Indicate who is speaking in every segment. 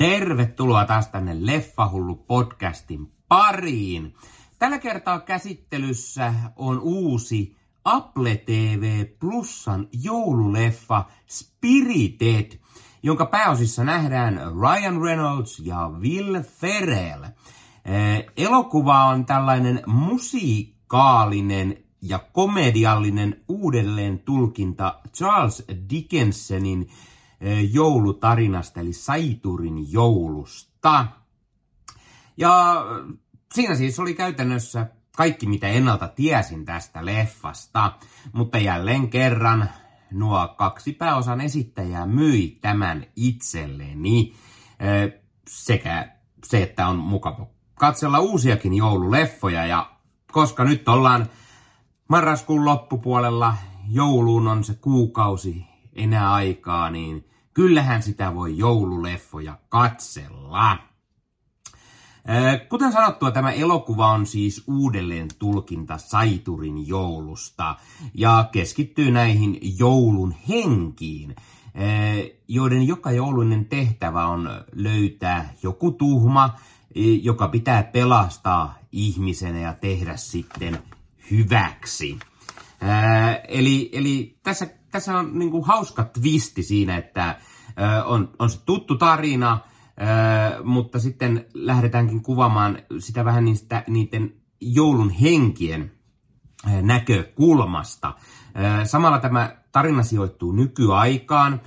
Speaker 1: Tervetuloa taas tänne Leffahullu podcastin pariin. Tällä kertaa käsittelyssä on uusi Apple TV Plusan joululeffa Spirited, jonka pääosissa nähdään Ryan Reynolds ja Will Ferrell. Eh, elokuva on tällainen musiikaalinen ja komediallinen uudelleen tulkinta Charles Dickensonin joulutarinasta, eli Saiturin joulusta. Ja siinä siis oli käytännössä kaikki, mitä ennalta tiesin tästä leffasta, mutta jälleen kerran nuo kaksi pääosan esittäjää myi tämän itselleni. Sekä se, että on mukava katsella uusiakin joululeffoja ja koska nyt ollaan marraskuun loppupuolella, jouluun on se kuukausi enää aikaa, niin kyllähän sitä voi joululeffoja katsella. Kuten sanottua, tämä elokuva on siis uudelleen tulkinta Saiturin joulusta ja keskittyy näihin joulun henkiin, joiden joka jouluinen tehtävä on löytää joku tuhma, joka pitää pelastaa ihmisenä ja tehdä sitten hyväksi. Eli, eli tässä tässä on niin kuin hauska twisti siinä, että on, on se tuttu tarina, mutta sitten lähdetäänkin kuvaamaan sitä vähän niistä, niiden joulun henkien näkökulmasta. Samalla tämä tarina sijoittuu nykyaikaan.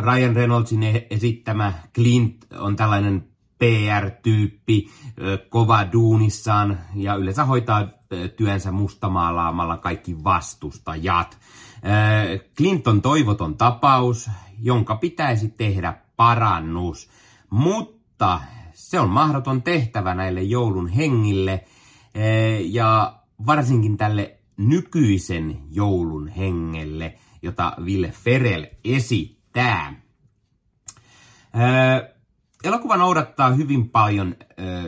Speaker 1: Ryan Reynoldsin e-, esittämä Clint on tällainen PR-tyyppi, kova duunissaan ja yleensä hoitaa työnsä mustamaalaamalla kaikki vastustajat. Clinton toivoton tapaus, jonka pitäisi tehdä parannus, mutta se on mahdoton tehtävä näille joulun hengille ja varsinkin tälle nykyisen joulun hengelle, jota Ville Ferel esittää. Elokuva noudattaa hyvin paljon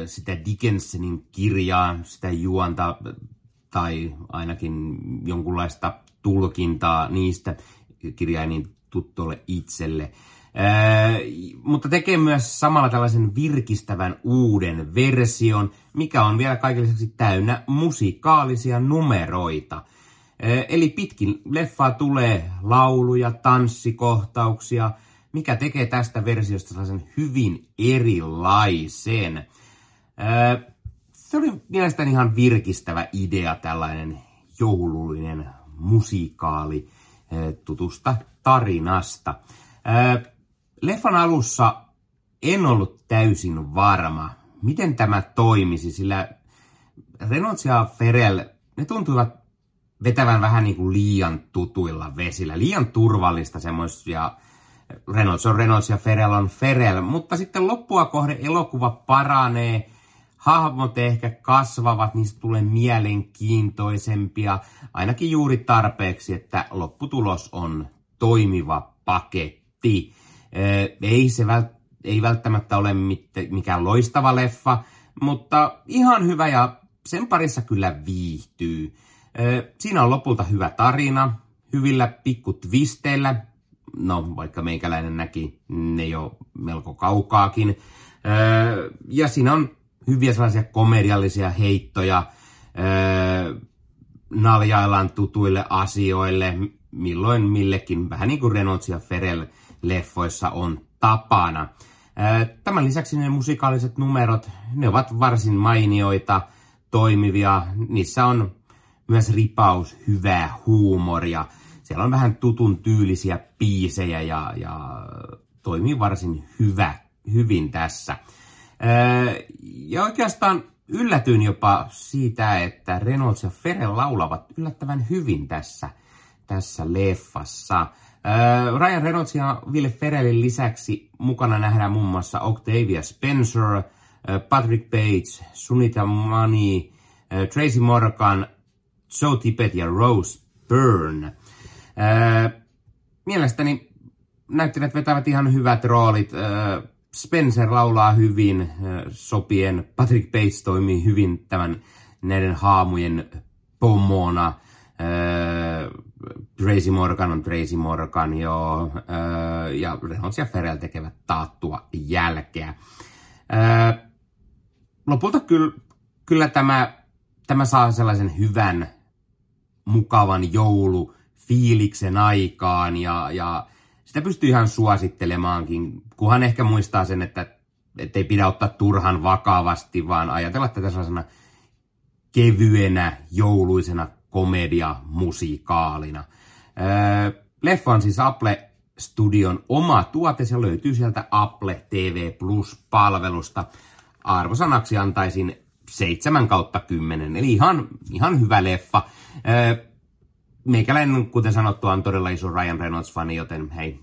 Speaker 1: sitä Dickensonin kirjaa, sitä juonta tai ainakin jonkunlaista tulkintaa niistä kirjainin tuttuille itselle. Ää, mutta tekee myös samalla tällaisen virkistävän uuden version, mikä on vielä kaikille täynnä musikaalisia numeroita. Ää, eli pitkin leffaa tulee lauluja, tanssikohtauksia, mikä tekee tästä versiosta sellaisen hyvin erilaisen. Ää, se oli mielestäni ihan virkistävä idea, tällainen joulullinen musiikaali eh, tutusta tarinasta. Eh, leffan alussa en ollut täysin varma, miten tämä toimisi, sillä Reynolds ja Ferrell, ne tuntuivat vetävän vähän niin kuin liian tutuilla vesillä, liian turvallista semmoisia. Reynolds on Reynolds ja Ferrell on Ferrell, mutta sitten loppua kohde elokuva paranee hahmot ehkä kasvavat, niistä tulee mielenkiintoisempia, ainakin juuri tarpeeksi, että lopputulos on toimiva paketti. Ei se vält- ei välttämättä ole mikään loistava leffa, mutta ihan hyvä ja sen parissa kyllä viihtyy. Siinä on lopulta hyvä tarina, hyvillä pikkutvisteillä, no vaikka meikäläinen näki ne jo melko kaukaakin. Ja siinä on hyviä sellaisia komediallisia heittoja, öö, naljaillaan tutuille asioille, milloin millekin, vähän niin kuin Reynolds ja Ferrell leffoissa on tapana. Öö, tämän lisäksi ne musikaaliset numerot, ne ovat varsin mainioita, toimivia, niissä on myös ripaus hyvää huumoria. Siellä on vähän tutun tyylisiä piisejä ja, ja toimii varsin hyvä, hyvin tässä. Ja oikeastaan yllätyin jopa siitä, että Reynolds ja Ferrell laulavat yllättävän hyvin tässä, tässä leffassa. Ryan Reynolds ja Will Ferrellin lisäksi mukana nähdään muun muassa Octavia Spencer, Patrick Page, Sunita Mani, Tracy Morgan, Joe Tippett ja Rose Byrne. Mielestäni näyttelijät vetävät ihan hyvät roolit. Spencer laulaa hyvin, sopien. Patrick Bates toimii hyvin tämän näiden haamujen pomona. Tracy Morgan on Tracy Morgan, joo, ja Reynolds ja Ferrell tekevät taattua jälkeä. Lopulta kyllä, kyllä tämä, tämä saa sellaisen hyvän, mukavan joulu fiiliksen aikaan ja, ja sitä pystyy ihan suosittelemaankin, kunhan ehkä muistaa sen, että ei pidä ottaa turhan vakavasti, vaan ajatella tätä sellaisena kevyenä, jouluisena komedia-musikaalina. Öö, leffa on siis Apple Studion oma tuote, se löytyy sieltä Apple TV Plus-palvelusta. Arvosanaksi antaisin 7 kautta 10, eli ihan, ihan hyvä leffa. Öö, meikäläinen, kuten sanottu, on todella iso Ryan Reynolds-fani, joten hei,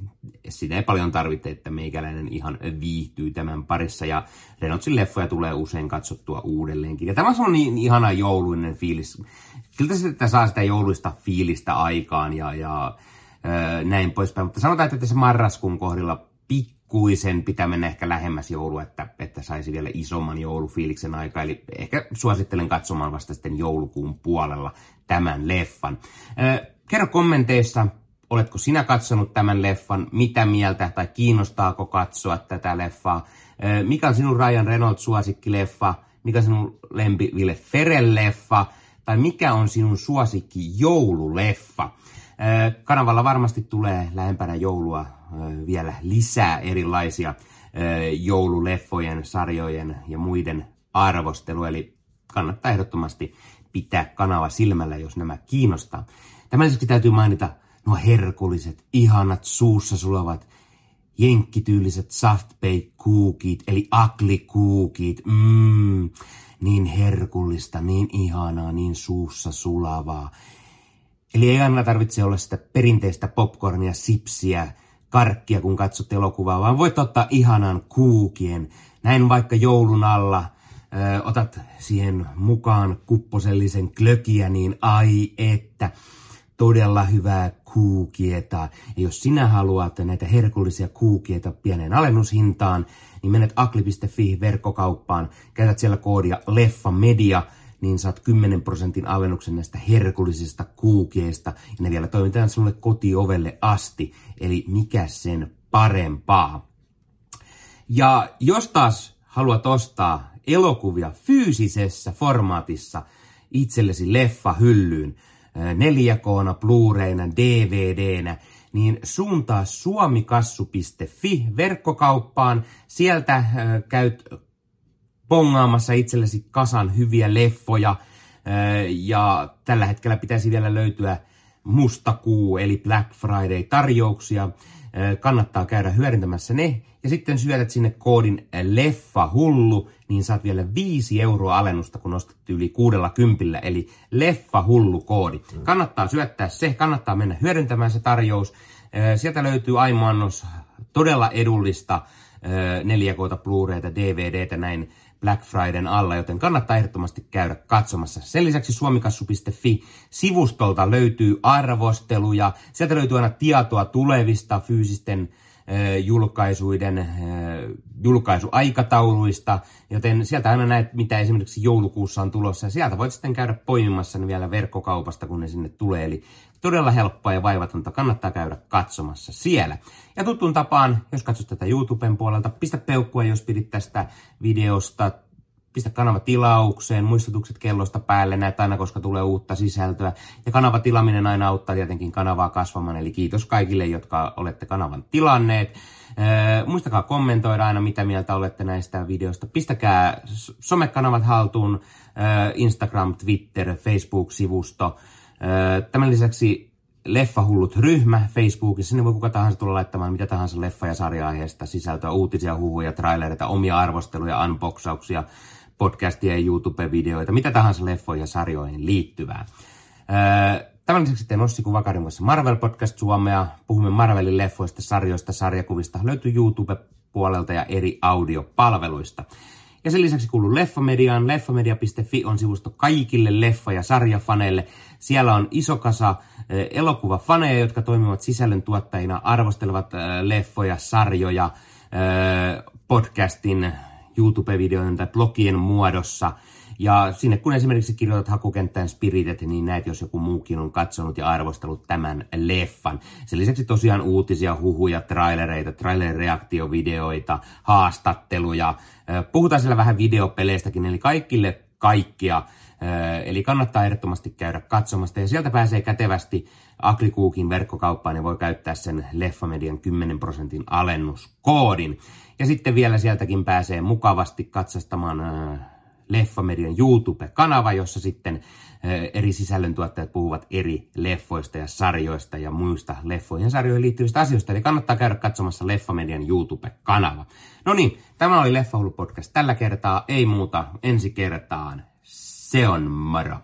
Speaker 1: sitä ei paljon tarvitse, että meikäläinen ihan viihtyy tämän parissa. Ja Reynoldsin leffoja tulee usein katsottua uudelleenkin. Ja tämä on niin ihana jouluinen fiilis. Kyllä sitä saa sitä jouluista fiilistä aikaan ja, ja öö, näin poispäin. Mutta sanotaan, että tässä marraskuun kohdilla pikkuisen pitää mennä ehkä lähemmäs joulua, että, että saisi vielä isomman joulufiiliksen aika. Eli ehkä suosittelen katsomaan vasta sitten joulukuun puolella tämän leffan. Kerro kommenteissa, oletko sinä katsonut tämän leffan, mitä mieltä tai kiinnostaako katsoa tätä leffaa. Mikä on sinun Ryan Reynolds suosikkileffa, mikä on sinun lempi Ville Ferel leffa, tai mikä on sinun suosikki joululeffa. Kanavalla varmasti tulee lähempänä joulua vielä lisää erilaisia joululeffojen, sarjojen ja muiden arvostelu, eli kannattaa ehdottomasti pitää kanava silmällä, jos nämä kiinnostaa. Tämän lisäksi täytyy mainita nuo herkulliset, ihanat, suussa sulavat, jenkkityyliset soft bake cookit, eli ugly cookit. Mm, niin herkullista, niin ihanaa, niin suussa sulavaa. Eli ei aina tarvitse olla sitä perinteistä popcornia, sipsiä, karkkia, kun katsot elokuvaa, vaan voit ottaa ihanan kuukien. Näin vaikka joulun alla – ö, otat siihen mukaan kupposellisen klökiä, niin ai että todella hyvää kuukieta. Ja jos sinä haluat näitä herkullisia kuukieta pienen alennushintaan, niin menet akli.fi verkkokauppaan, käytät siellä koodia LEFFAMEDIA, niin saat 10 prosentin alennuksen näistä herkullisista kuukieista, ja ne vielä toimitetaan sinulle kotiovelle asti, eli mikä sen parempaa. Ja jos taas haluat ostaa elokuvia fyysisessä formaatissa itsellesi leffahyllyyn, 4K, Blu-rayna, DVDnä, niin suuntaa suomikassu.fi verkkokauppaan. Sieltä käyt pongaamassa itsellesi kasan hyviä leffoja. Ja tällä hetkellä pitäisi vielä löytyä mustakuu eli Black Friday tarjouksia. Kannattaa käydä hyödyntämässä ne. Ja sitten syötät sinne koodin leffa hullu, niin saat vielä 5 euroa alennusta, kun ostat yli kuudella kympillä, eli leffa hullu koodi. Kannattaa syöttää se, kannattaa mennä hyödyntämään se tarjous. Sieltä löytyy aimaannos todella edullista 4K Blu-rayta, DVDtä näin Black Fridayn alla, joten kannattaa ehdottomasti käydä katsomassa. Sen lisäksi suomikassu.fi-sivustolta löytyy arvosteluja, sieltä löytyy aina tietoa tulevista fyysisten julkaisuiden julkaisuaikatauluista, joten sieltä aina näet, mitä esimerkiksi joulukuussa on tulossa, ja sieltä voit sitten käydä poimimassa ne vielä verkkokaupasta, kun ne sinne tulee, eli todella helppoa ja vaivatonta, kannattaa käydä katsomassa siellä. Ja tuttuun tapaan, jos katsot tätä YouTuben puolelta, pistä peukkua, jos pidit tästä videosta, pistä kanava tilaukseen, muistutukset kellosta päälle, näet aina, koska tulee uutta sisältöä. Ja kanava tilaminen aina auttaa tietenkin kanavaa kasvamaan, eli kiitos kaikille, jotka olette kanavan tilanneet. Ee, muistakaa kommentoida aina, mitä mieltä olette näistä videoista. Pistäkää somekanavat haltuun, ee, Instagram, Twitter, Facebook-sivusto. Tämän lisäksi Leffahullut ryhmä Facebookissa, sinne voi kuka tahansa tulla laittamaan mitä tahansa leffa- ja sarja-aiheesta sisältöä, uutisia, huhuja, trailereita, omia arvosteluja, unboxauksia, podcastia ja YouTube-videoita, mitä tahansa leffoihin ja sarjoihin liittyvää. Tämän lisäksi teen Ossi Kuvakarin kanssa Marvel-podcast Suomea. Puhumme Marvelin leffoista, sarjoista, sarjakuvista. Löytyy YouTube-puolelta ja eri audiopalveluista. Ja sen lisäksi kuuluu Leffamediaan. Leffamedia.fi on sivusto kaikille leffa- ja sarjafaneille. Siellä on iso kasa elokuvafaneja, jotka toimivat sisällöntuottajina, arvostelevat leffoja, sarjoja, podcastin YouTube-videoiden tai blogien muodossa. Ja sinne kun esimerkiksi kirjoitat hakukenttään Spirited, niin näet, jos joku muukin on katsonut ja arvostellut tämän leffan. Sen lisäksi tosiaan uutisia, huhuja, trailereita, trailer-reaktiovideoita, haastatteluja. Puhutaan siellä vähän videopeleistäkin, eli kaikille kaikkia. Eli kannattaa ehdottomasti käydä katsomasta ja sieltä pääsee kätevästi Agrikuukin verkkokauppaan ja voi käyttää sen Leffamedian 10 prosentin alennuskoodin. Ja sitten vielä sieltäkin pääsee mukavasti katsastamaan Leffamedian YouTube-kanava, jossa sitten eri sisällöntuottajat puhuvat eri leffoista ja sarjoista ja muista leffoihin ja sarjoihin liittyvistä asioista. Eli kannattaa käydä katsomassa Leffamedian YouTube-kanava. No niin, tämä oli Leffahullu podcast tällä kertaa. Ei muuta ensi kertaan. Se on moro.